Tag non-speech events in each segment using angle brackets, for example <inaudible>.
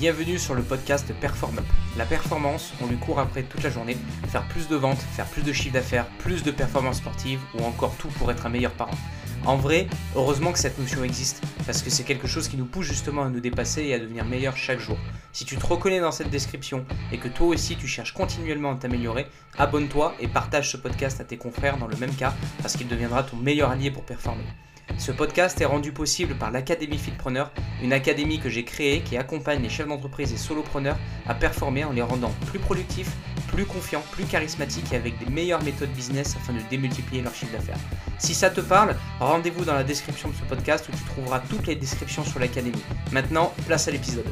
Bienvenue sur le podcast Perform. La performance, on lui court après toute la journée, faire plus de ventes, faire plus de chiffre d'affaires, plus de performances sportives ou encore tout pour être un meilleur parent. En vrai, heureusement que cette notion existe, parce que c'est quelque chose qui nous pousse justement à nous dépasser et à devenir meilleur chaque jour. Si tu te reconnais dans cette description et que toi aussi tu cherches continuellement à t'améliorer, abonne-toi et partage ce podcast à tes confrères dans le même cas, parce qu'il deviendra ton meilleur allié pour performer. Ce podcast est rendu possible par l'Académie Fitpreneur, une académie que j'ai créée qui accompagne les chefs d'entreprise et solopreneurs à performer en les rendant plus productifs, plus confiants, plus charismatiques et avec des meilleures méthodes business afin de démultiplier leur chiffre d'affaires. Si ça te parle, rendez-vous dans la description de ce podcast où tu trouveras toutes les descriptions sur l'académie. Maintenant, place à l'épisode.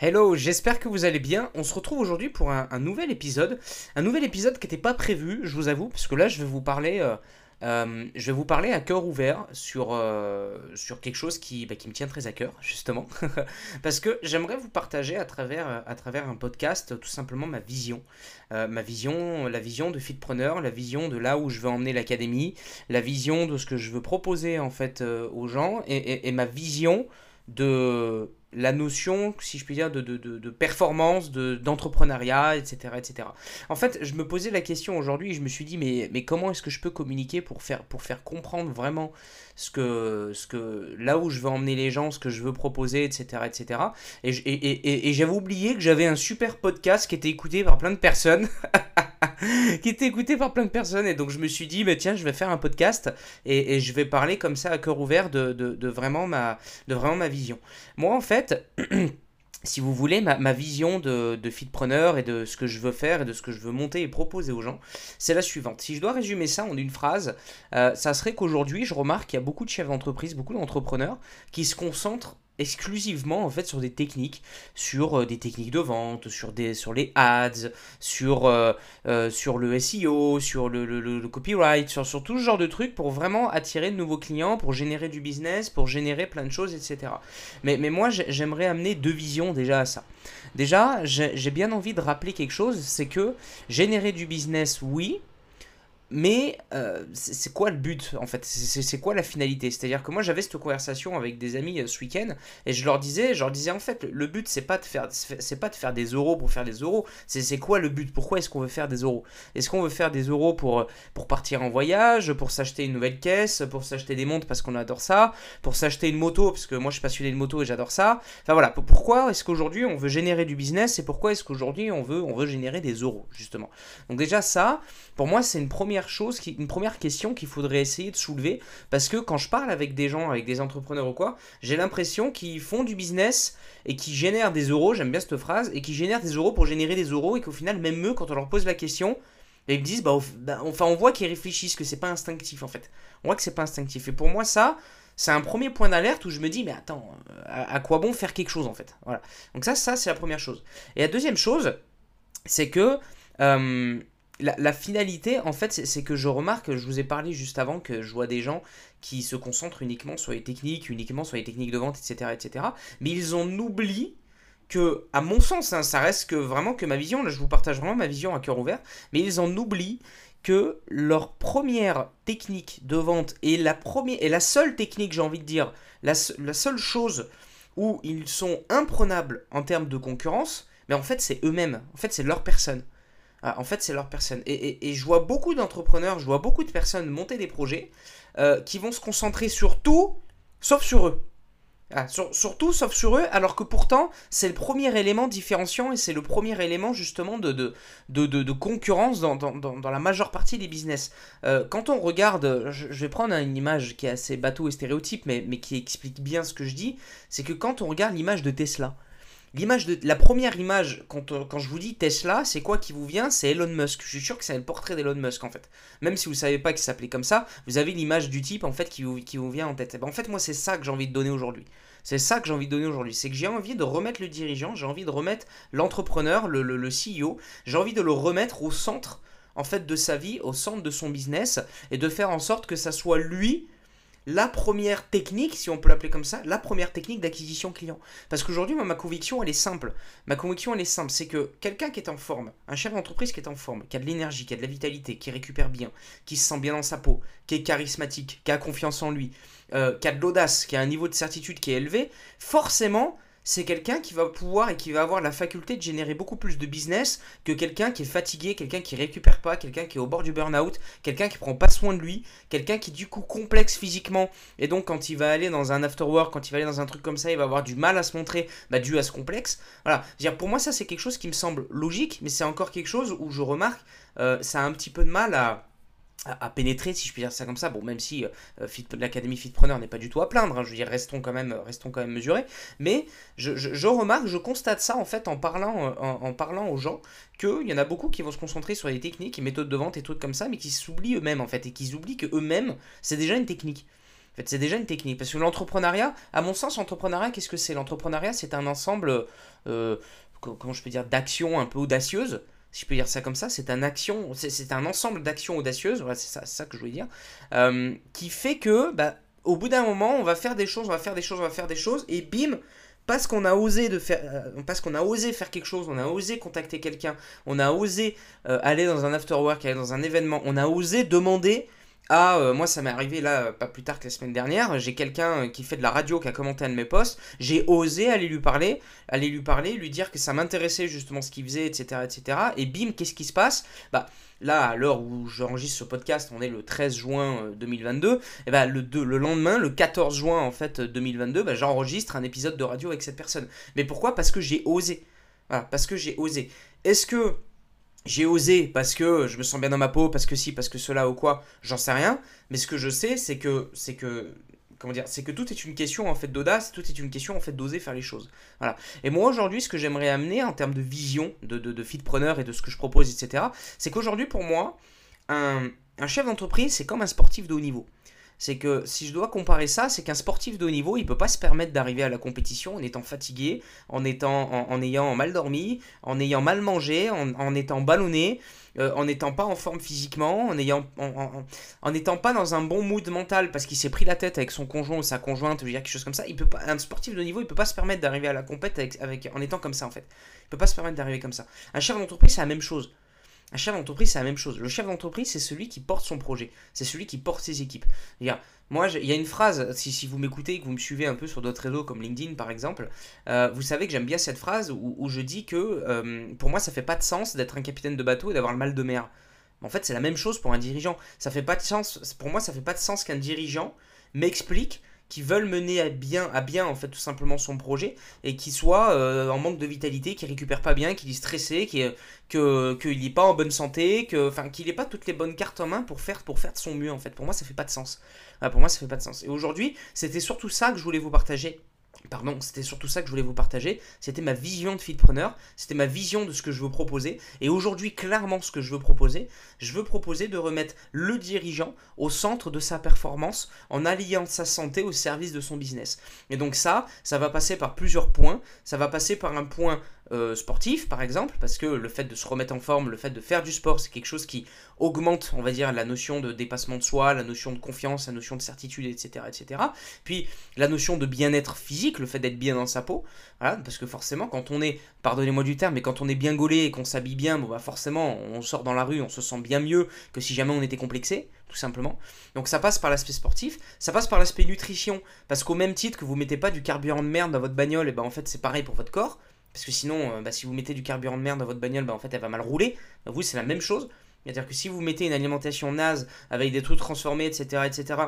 Hello, j'espère que vous allez bien. On se retrouve aujourd'hui pour un, nouvel épisode. Un nouvel épisode qui n'était pas prévu, je vous avoue, parce que là, je vais vous parler, euh, euh, je vais vous parler à cœur ouvert sur, euh, sur quelque chose qui, bah, qui me tient très à cœur, justement. <laughs> parce que j'aimerais vous partager à travers, à travers un podcast tout simplement ma vision. ma vision, la vision de Fitpreneur, la vision de là où je veux emmener l'académie, la vision de ce que je veux proposer en fait aux gens et, et ma vision de la notion, si je puis dire, de, de, de, performance, d'entrepreneuriat, etc., etc. En fait, je me posais la question aujourd'hui, je me suis dit, mais, mais comment est-ce que je peux communiquer pour faire, pour faire comprendre vraiment ce que, ce que, là où je veux emmener les gens, ce que je veux proposer, etc., etc. Et, j'avais oublié que j'avais un super podcast qui était écouté par plein de personnes. <laughs> <laughs> qui était écouté par plein de personnes. Et donc je me suis dit, bah, tiens, je vais faire un podcast et, je vais parler comme ça à cœur ouvert de, vraiment, ma, de vraiment ma vision. Moi, en fait... <clears throat> si vous voulez, ma, vision de, de fitpreneur et de ce que je veux faire et de ce que je veux monter et proposer aux gens, c'est la suivante. Si je dois résumer ça en une phrase, euh, ça serait qu'aujourd'hui, je remarque qu'il y a beaucoup de chefs d'entreprise, beaucoup d'entrepreneurs qui se concentrent exclusivement en fait sur des techniques, sur euh, des techniques de vente, sur, des, sur les ads, sur, euh, euh, sur le SEO, sur le, le, copyright, sur, sur, tout ce genre de trucs pour vraiment attirer de nouveaux clients, pour générer du business, pour générer plein de choses, etc. Mais, mais moi j'aimerais amener deux visions déjà à ça. Déjà, j'ai bien envie de rappeler quelque chose, c'est que générer du business, oui, mais euh, c'est quoi le but en fait? C'est quoi la finalité? C'est-à-dire que moi j'avais cette conversation avec des amis euh, ce week-end et je leur disais, je leur disais en fait le but c'est pas de faire c'est pas de faire des euros pour faire des euros. C'est quoi le but? Pourquoi est-ce qu'on veut faire des euros? Est-ce qu'on veut faire des euros pour pour partir en voyage, pour s'acheter une nouvelle caisse, pour s'acheter des montres parce qu'on adore ça, pour s'acheter une moto parce que moi je suis passionné de moto et j'adore ça? Enfin voilà, pourquoi est-ce qu'aujourd'hui on veut générer du business et pourquoi est-ce qu'aujourd'hui on veut on veut générer des euros justement? Donc déjà ça, pour moi c'est une première chose, qui, une première question qu'il faudrait essayer de soulever, parce que quand je parle avec des gens, avec des entrepreneurs ou quoi, j'ai l'impression qu'ils font du business et qui génèrent des euros, j'aime bien cette phrase, et qui génèrent des euros pour générer des euros, et qu'au final, même eux, quand on leur pose la question, ils me disent, bah, bah, enfin, on voit qu'ils réfléchissent, que c'est pas instinctif en fait. On voit que c'est pas instinctif. Et pour moi, ça, c'est un premier point d'alerte où je me dis, mais attends, à, quoi bon faire quelque chose en fait? Voilà. Donc ça, ça c'est la première chose. Et la deuxième chose, c'est que euh, la, finalité, en fait, c'est que je remarque, je vous ai parlé juste avant que je vois des gens qui se concentrent uniquement sur les techniques, uniquement sur les techniques de vente, etc., etc. Mais ils en oublient que, à mon sens, hein, ça reste que vraiment que ma vision, là je vous partage vraiment ma vision à cœur ouvert, mais ils en oublient que leur première technique de vente est la, première, et la seule technique, j'ai envie de dire, la, la seule chose où ils sont imprenables en termes de concurrence, mais en fait c'est eux-mêmes, en fait c'est leur personne. Ah, en fait, c'est leur personne. Et, je vois beaucoup d'entrepreneurs, je vois beaucoup de personnes monter des projets euh, qui vont se concentrer sur tout, sauf sur eux. Ah, sur, tout, sauf sur eux, alors que pourtant, c'est le premier élément différenciant et c'est le premier élément justement de, de, de, concurrence dans, la majeure partie des business. Euh, quand on regarde, je, vais prendre une image qui est assez bateau et stéréotype, mais, mais qui explique bien ce que je dis, c'est que quand on regarde l'image de Tesla, L'image de la première image quand, euh, quand je vous dis Tesla, c'est quoi qui vous vient? C'est Elon Musk. Je suis sûr que c'est le portrait d'Elon Musk en fait. Même si vous savez pas qu'il s'appelait comme ça, vous avez l'image du type en fait qui vous, qui vous vient en tête. Eh ben, en fait, moi c'est ça que j'ai envie de donner aujourd'hui. C'est ça que j'ai envie de donner aujourd'hui. C'est que j'ai envie de remettre le dirigeant, j'ai envie de remettre l'entrepreneur, le, le, le CEO, j'ai envie de le remettre au centre en fait de sa vie, au centre de son business et de faire en sorte que ça soit lui la première technique, si on peut l'appeler comme ça, la première technique d'acquisition client. Parce qu'aujourd'hui, ma conviction, elle est simple. Ma conviction, elle est simple. C'est que quelqu'un qui est en forme, un chef d'entreprise qui est en forme, qui a de l'énergie, qui a de la vitalité, qui récupère bien, qui se sent bien dans sa peau, qui est charismatique, qui a confiance en lui, euh, qui a de l'audace, qui a un niveau de certitude qui est élevé, forcément, c'est quelqu'un qui va pouvoir et qui va avoir la faculté de générer beaucoup plus de business que quelqu'un qui est fatigué, quelqu'un qui récupère pas, quelqu'un qui est au bord du burn-out, quelqu'un qui prend pas soin de lui, quelqu'un qui du coup complexe physiquement et donc quand il va aller dans un after work, quand il va aller dans un truc comme ça, il va avoir du mal à se montrer bah, dû à ce complexe. Voilà, dire pour moi ça c'est quelque chose qui me semble logique, mais c'est encore quelque chose où je remarque euh, ça a un petit peu de mal à à, pénétrer, si je puis dire ça comme ça. Bon, même si euh, fit, l'académie Fitpreneur n'est pas du tout à plaindre, hein, je veux dire, restons quand même, restons quand même mesurés. Mais je, remarque, je constate ça en fait en parlant, euh, en, parlant aux gens, qu'il y en a beaucoup qui vont se concentrer sur des techniques et méthodes de vente et trucs comme ça, mais qui s'oublient eux-mêmes en fait, et qui oublient que eux-mêmes, c'est déjà une technique. Fait, c'est déjà une technique. Parce que l'entrepreneuriat, à mon sens, l'entrepreneuriat, qu'est-ce que c'est? L'entrepreneuriat, c'est un ensemble, euh, comment je peux dire, d'actions un peu audacieuses si je peux dire ça comme ça, c'est un action, c'est un ensemble d'actions audacieuses, c'est ça, que je voulais dire, euh, qui fait que, bah, au bout d'un moment, on va faire des choses, on va faire des choses, on va faire des choses, et bim, parce qu'on a osé de faire, euh, parce qu'on a osé faire quelque chose, on a osé contacter quelqu'un, on a osé euh, aller dans un after work, aller dans un événement, on a osé demander ah, euh, moi ça m'est arrivé là, euh, pas plus tard que la semaine dernière, j'ai quelqu'un euh, qui fait de la radio qui a commenté un de mes posts, j'ai osé aller lui parler, aller lui parler, lui dire que ça m'intéressait justement ce qu'il faisait, etc., etc. Et bim, qu'est-ce qui se passe? Bah là, à l'heure où j'enregistre ce podcast, on est le 13 juin 2022, et bah le, le lendemain, le 14 juin en fait 2022, bah, j'enregistre un épisode de radio avec cette personne. Mais pourquoi? Parce que j'ai osé. Voilà, parce que j'ai osé. Est-ce que j'ai osé parce que je me sens bien dans ma peau, parce que si, parce que cela ou quoi, j'en sais rien. Mais ce que je sais, c'est que, c'est que, comment dire, c'est que tout est une question en fait d'audace, tout est une question en fait d'oser faire les choses. Voilà. Et moi aujourd'hui, ce que j'aimerais amener en termes de vision, de, de, de fitpreneur et de ce que je propose, etc., c'est qu'aujourd'hui pour moi, un, un chef d'entreprise, c'est comme un sportif de haut niveau c'est que si je dois comparer ça, c'est qu'un sportif de haut niveau, il peut pas se permettre d'arriver à la compétition en étant fatigué, en, étant, en, ayant mal dormi, en ayant mal mangé, en, étant ballonné, euh, en n'étant pas en forme physiquement, en ayant, en, étant pas dans un bon mood mental parce qu'il s'est pris la tête avec son conjoint ou sa conjointe, ou quelque chose comme ça. Il peut pas, un sportif de haut niveau, il peut pas se permettre d'arriver à la compétition avec, en étant comme ça en fait. Il peut pas se permettre d'arriver comme ça. Un chef d'entreprise, c'est la même chose. Un chef d'entreprise, c'est la même chose. Le chef d'entreprise, c'est celui qui porte son projet. C'est celui qui porte ses équipes. Moi, il y a une phrase, si, vous m'écoutez que vous me suivez un peu sur d'autres réseaux comme LinkedIn par exemple, euh, vous savez que j'aime bien cette phrase où, je dis que euh, pour moi, ça fait pas de sens d'être un capitaine de bateau et d'avoir le mal de mer. En fait, c'est la même chose pour un dirigeant. Ça fait pas de sens, pour moi, ça fait pas de sens qu'un dirigeant m'explique qui veulent mener à bien, à bien en fait tout simplement son projet et qui soit euh, en manque de vitalité, qui récupère pas bien, qui est stressé, qui que qu'il n'est pas en bonne santé, que enfin qu'il n'ait pas toutes les bonnes cartes en main pour faire pour faire de son mieux en fait. Pour moi ça fait pas de sens. pour moi ça fait pas de sens. Et aujourd'hui c'était surtout ça que je voulais vous partager Pardon, c'était surtout ça que je voulais vous partager. C'était ma vision de fitpreneur, c'était ma vision de ce que je veux proposer. Et aujourd'hui, clairement, ce que je veux proposer, je veux proposer de remettre le dirigeant au centre de sa performance en alliant sa santé au service de son business. Et donc ça, ça va passer par plusieurs points. Ça va passer par un point euh, sportif, par exemple, parce que le fait de se remettre en forme, le fait de faire du sport, c'est quelque chose qui augmente, on va dire, la notion de dépassement de soi, la notion de confiance, la notion de certitude, etc. etc. Puis la notion de bien-être physique, le fait d'être bien dans sa peau, parce que forcément, quand on est, pardonnez-moi du terme, mais quand on est bien gaulé et qu'on s'habille bien, bon bah forcément, on sort dans la rue, on se sent bien mieux que si jamais on était complexé, tout simplement. Donc ça passe par l'aspect sportif, ça passe par l'aspect nutrition, parce qu'au même titre que vous mettez pas du carburant de merde dans votre bagnole, et ben en fait c'est pareil pour votre corps. Parce que sinon, euh, bah, si vous mettez du carburant de merde dans votre bagnole, bah, en fait, elle va mal rouler. Vous, c'est la même chose. C'est-à-dire que si vous mettez une alimentation naze avec des trucs transformés, etc., etc.,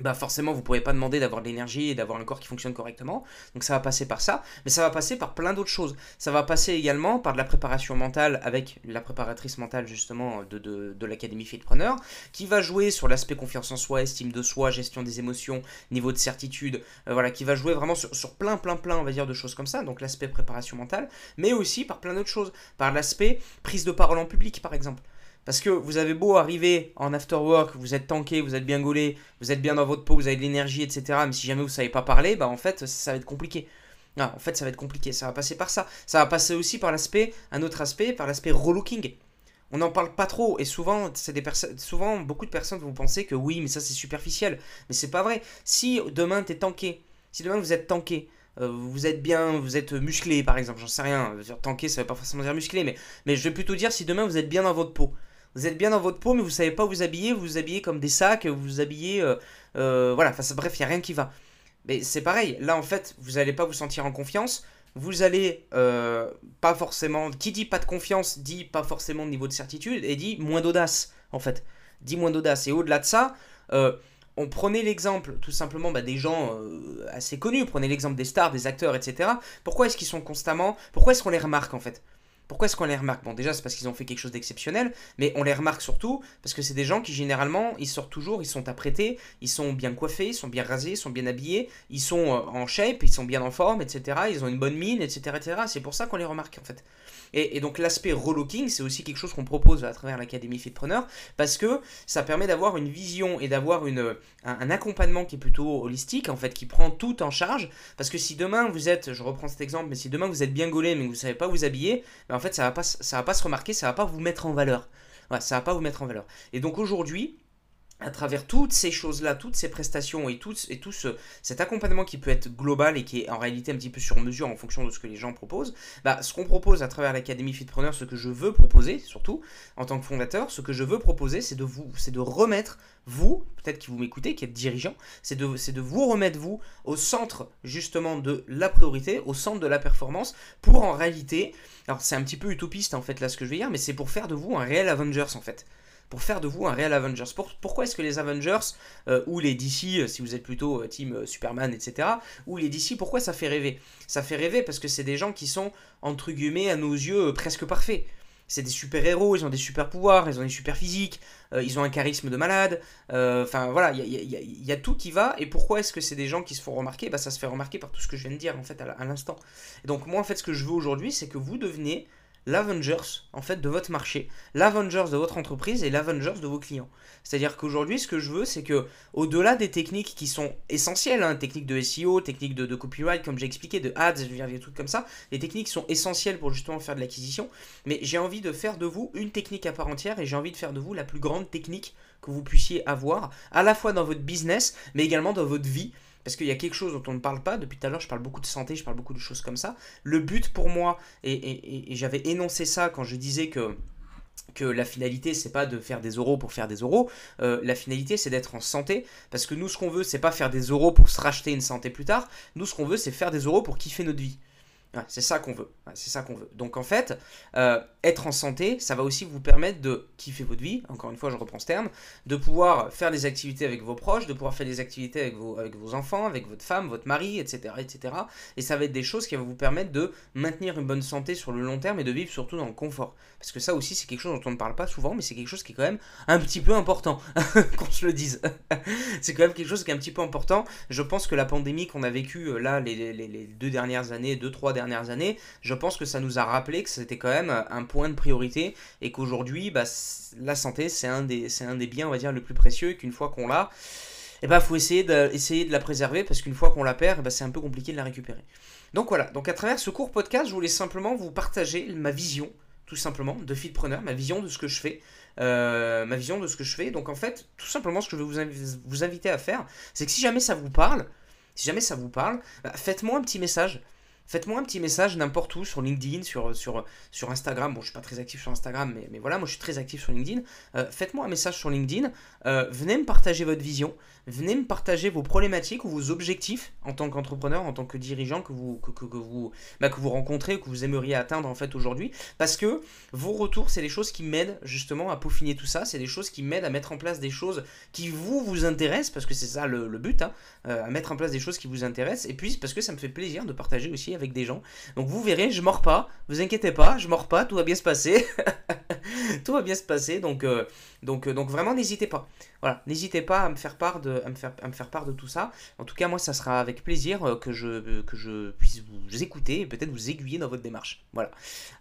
bah forcément vous pourrez pas demander d'avoir de l'énergie et d'avoir un corps qui fonctionne correctement. Donc ça va passer par ça, mais ça va passer par plein d'autres choses. Ça va passer également par de la préparation mentale avec la préparatrice mentale justement de, de, l'Académie Fitpreneur, qui va jouer sur l'aspect confiance en soi, estime de soi, gestion des émotions, niveau de certitude, euh, voilà, qui va jouer vraiment sur, plein plein plein on va dire de choses comme ça, donc l'aspect préparation mentale, mais aussi par plein d'autres choses, par l'aspect prise de parole en public par exemple. Parce que vous avez beau arriver en after work, vous êtes tanké, vous êtes bien gaulé, vous êtes bien dans votre peau, vous avez de l'énergie, etc. Mais si jamais vous savez pas parler, bah en fait, ça va être compliqué. en fait, ça va être compliqué. Ça va passer par ça. Ça va passer aussi par l'aspect, un autre aspect, par l'aspect relooking. on n'en parle pas trop et souvent c'est des souvent beaucoup de personnes vont penser que oui mais ça c'est superficiel mais c'est pas vrai si demain tu es tanké si demain vous êtes tanké euh, vous êtes bien, vous êtes musclé par exemple, j'en sais rien, tanké ça veut pas forcément dire musclé, mais, mais je vais plutôt dire si demain vous êtes bien dans votre peau. Vous êtes bien dans votre peau, mais vous savez pas vous habiller, vous vous habillez comme des sacs, vous vous habillez. Euh, euh, voilà, bref, il n'y a rien qui va. Mais c'est pareil, là en fait, vous n'allez pas vous sentir en confiance, vous allez pas forcément. Qui dit pas de confiance dit pas forcément de niveau de certitude et dit moins d'audace en fait. Dit moins d'audace. Et au-delà de ça, on prenait l'exemple tout simplement bah, des gens euh, assez connus, prenez l'exemple des stars, des acteurs, etc. Pourquoi est-ce qu'ils sont constamment... Pourquoi est-ce qu'on les remarque en fait? Pourquoi est-ce qu'on les remarque? Bon, déjà, c'est parce qu'ils ont fait quelque chose d'exceptionnel, mais on les remarque surtout parce que c'est des gens qui, généralement, ils sortent toujours, ils sont apprêtés, ils sont bien coiffés, ils sont bien rasés, ils sont bien habillés, ils sont euh, en shape, ils sont bien en forme, etc. Ils ont une bonne mine, etc. etc. C'est pour ça qu'on les remarque, en fait. Et, donc, l'aspect relooking, c'est aussi quelque chose qu'on propose à travers l'Académie Fitpreneur parce que ça permet d'avoir une vision et d'avoir un, accompagnement qui est plutôt holistique, en fait, qui prend tout en charge. Parce que si demain vous êtes, je reprends cet exemple, mais si demain vous êtes bien gaulé mais que vous ne savez pas vous habiller, ben, en fait, ça va pas, ça va pas se remarquer, ça va pas vous mettre en valeur. Ouais, ça va pas vous mettre en valeur. Et donc aujourd'hui, à travers toutes ces choses-là, toutes ces prestations et tout, et cet accompagnement qui peut être global et qui est en réalité un petit peu sur mesure en fonction de ce que les gens proposent, bah, ce qu'on propose à travers l'Académie Fitpreneur, ce que je veux proposer, surtout en tant que fondateur, ce que je veux proposer, c'est de vous, c'est de remettre vous, peut-être qui vous m'écoutez, qui êtes dirigeant, c'est de, c'est de vous remettre vous au centre justement de la priorité, au centre de la performance, pour en réalité, alors c'est un petit peu utopiste en fait là ce que je vais dire, mais c'est pour faire de vous un réel Avengers en fait pour faire de vous un réel Avengers. pourquoi est-ce que les Avengers, euh, ou les DC, euh, si vous êtes plutôt euh, team Superman, etc., ou les DC, pourquoi ça fait rêver? Ça fait rêver parce que c'est des gens qui sont, entre guillemets, à nos yeux, presque parfaits. C'est des super-héros, ils ont des super-pouvoirs, ils ont des super-physiques, ils ont un charisme de malade, enfin voilà, il y, a, tout qui va, et pourquoi est-ce que c'est des gens qui se font remarquer? Bah, Ça se fait remarquer par tout ce que je viens de dire, en fait, à l'instant. Et donc moi, en fait, ce que je veux aujourd'hui, c'est que vous deveniez l'Avengers en fait de votre marché, l'Avengers de votre entreprise et l'Avengers de vos clients. C'est-à-dire qu'aujourd'hui, ce que je veux, c'est que au-delà des techniques qui sont essentielles, hein, techniques de SEO, techniques de, copyright, comme j'ai expliqué, de ads, des trucs comme ça, les techniques sont essentielles pour justement faire de l'acquisition. Mais j'ai envie de faire de vous une technique à part entière et j'ai envie de faire de vous la plus grande technique que vous puissiez avoir, à la fois dans votre business, mais également dans votre vie. Parce qu'il y a quelque chose dont on ne parle pas. Depuis tout à l'heure, je parle beaucoup de santé, je parle beaucoup de choses comme ça. Le but pour moi, et, j'avais énoncé ça quand je disais que la finalité c'est pas de faire des euros pour faire des euros, la finalité c'est d'être en santé parce que nous ce qu'on veut c'est pas faire des euros pour se racheter une santé plus tard, nous ce qu'on veut c'est faire des euros pour kiffer notre vie c'est ça qu'on veut. c'est ça qu'on veut. Donc en fait, euh, être en santé, ça va aussi vous permettre de kiffer votre vie. Encore une fois, je reprends ce terme, de pouvoir faire des activités avec vos proches, de pouvoir faire des activités avec vos, avec vos enfants, avec votre femme, votre mari, etc., etc. Et ça va être des choses qui vont vous permettre de maintenir une bonne santé sur le long terme et de vivre surtout dans le confort. Parce que ça aussi, c'est quelque chose dont on ne parle pas souvent, mais c'est quelque chose qui est quand même un petit peu important, <laughs> qu'on se le dise. <laughs> c'est quand même quelque chose qui est un petit peu important. Je pense que la pandémie qu'on a vécue euh, là les, les, les deux dernières années, deux trois dernières dernières années, je pense que ça nous a rappelé que c'était quand même un point de priorité et qu'aujourd'hui, bah, la santé, c'est un, des, un des biens, on va dire, le plus précieux et qu'une fois qu'on l'a, il eh ben, faut essayer de, essayer de la préserver parce qu'une fois qu'on la perd, eh ben, c'est un peu compliqué de la récupérer. Donc voilà, donc à travers ce court podcast, je voulais simplement vous partager ma vision, tout simplement, de Fitpreneur, ma vision de ce que je fais. Euh, ma vision de ce que je fais. Donc en fait, tout simplement, ce que je vais vous, vous inviter à faire, c'est que si jamais ça vous parle, si jamais ça vous parle, bah, faites-moi un petit message. Faites-moi un petit message n'importe où, sur LinkedIn, sur, sur, sur Instagram. Bon, je suis pas très actif sur Instagram, mais, mais voilà, moi je suis très actif sur LinkedIn. Euh, faites-moi un message sur LinkedIn. Euh, venez me partager votre vision. Venez me partager vos problématiques ou vos objectifs en tant qu'entrepreneur, en tant que dirigeant que vous, que, que, vous, bah, que vous rencontrez, que vous aimeriez atteindre en fait aujourd'hui. Parce que vos retours, c'est des choses qui m'aident justement à peaufiner tout ça. C'est des choses qui m'aident à mettre en place des choses qui vous, vous intéressent, parce que c'est ça le, but, hein, euh, à mettre en place des choses qui vous intéressent. Et puis parce que ça me fait plaisir de partager aussi avec des gens. Donc vous verrez, je mords pas, vous inquiétez pas, je mords pas, tout va bien se passer. <laughs> tout va bien se passer, donc, euh, donc, euh, donc vraiment n'hésitez pas. Voilà, n'hésitez pas à me faire part de, à me faire, à me faire part de tout ça. En tout cas, moi, ça sera avec plaisir euh, que je, que je puisse vous écouter et peut-être vous aiguiller dans votre démarche. Voilà.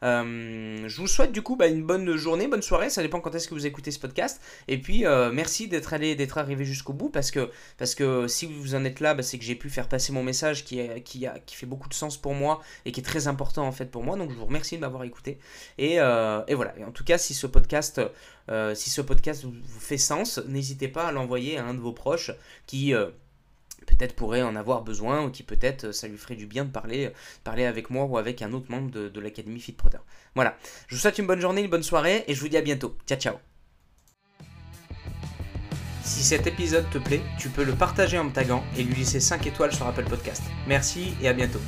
je vous souhaite du coup bah, une bonne journée, bonne soirée. Ça dépend quand est-ce que vous écoutez ce podcast. Et puis, merci d'être allé, d'être arrivé jusqu'au bout parce que, parce que si vous en êtes là, bah, c'est que j'ai pu faire passer mon message qui, qui, a, qui fait beaucoup de sens pour moi et qui est très important en fait pour moi. Donc je vous remercie de m'avoir écouté. Et, euh, voilà. Et en tout cas, si ce podcast, euh, si ce podcast vous, fait sens, n'hésitez pas à l'envoyer à un de vos proches qui peut-être pourrait en avoir besoin ou qui peut-être ça lui ferait du bien de parler, parler avec moi ou avec un autre membre de, l'Académie FitProter. Voilà. Je vous souhaite une bonne journée, une bonne soirée et je vous dis à bientôt. Ciao ciao. Si cet épisode te plaît, tu peux le partager en me taguant et lui laisser 5 étoiles sur Apple Podcast. Merci et à bientôt.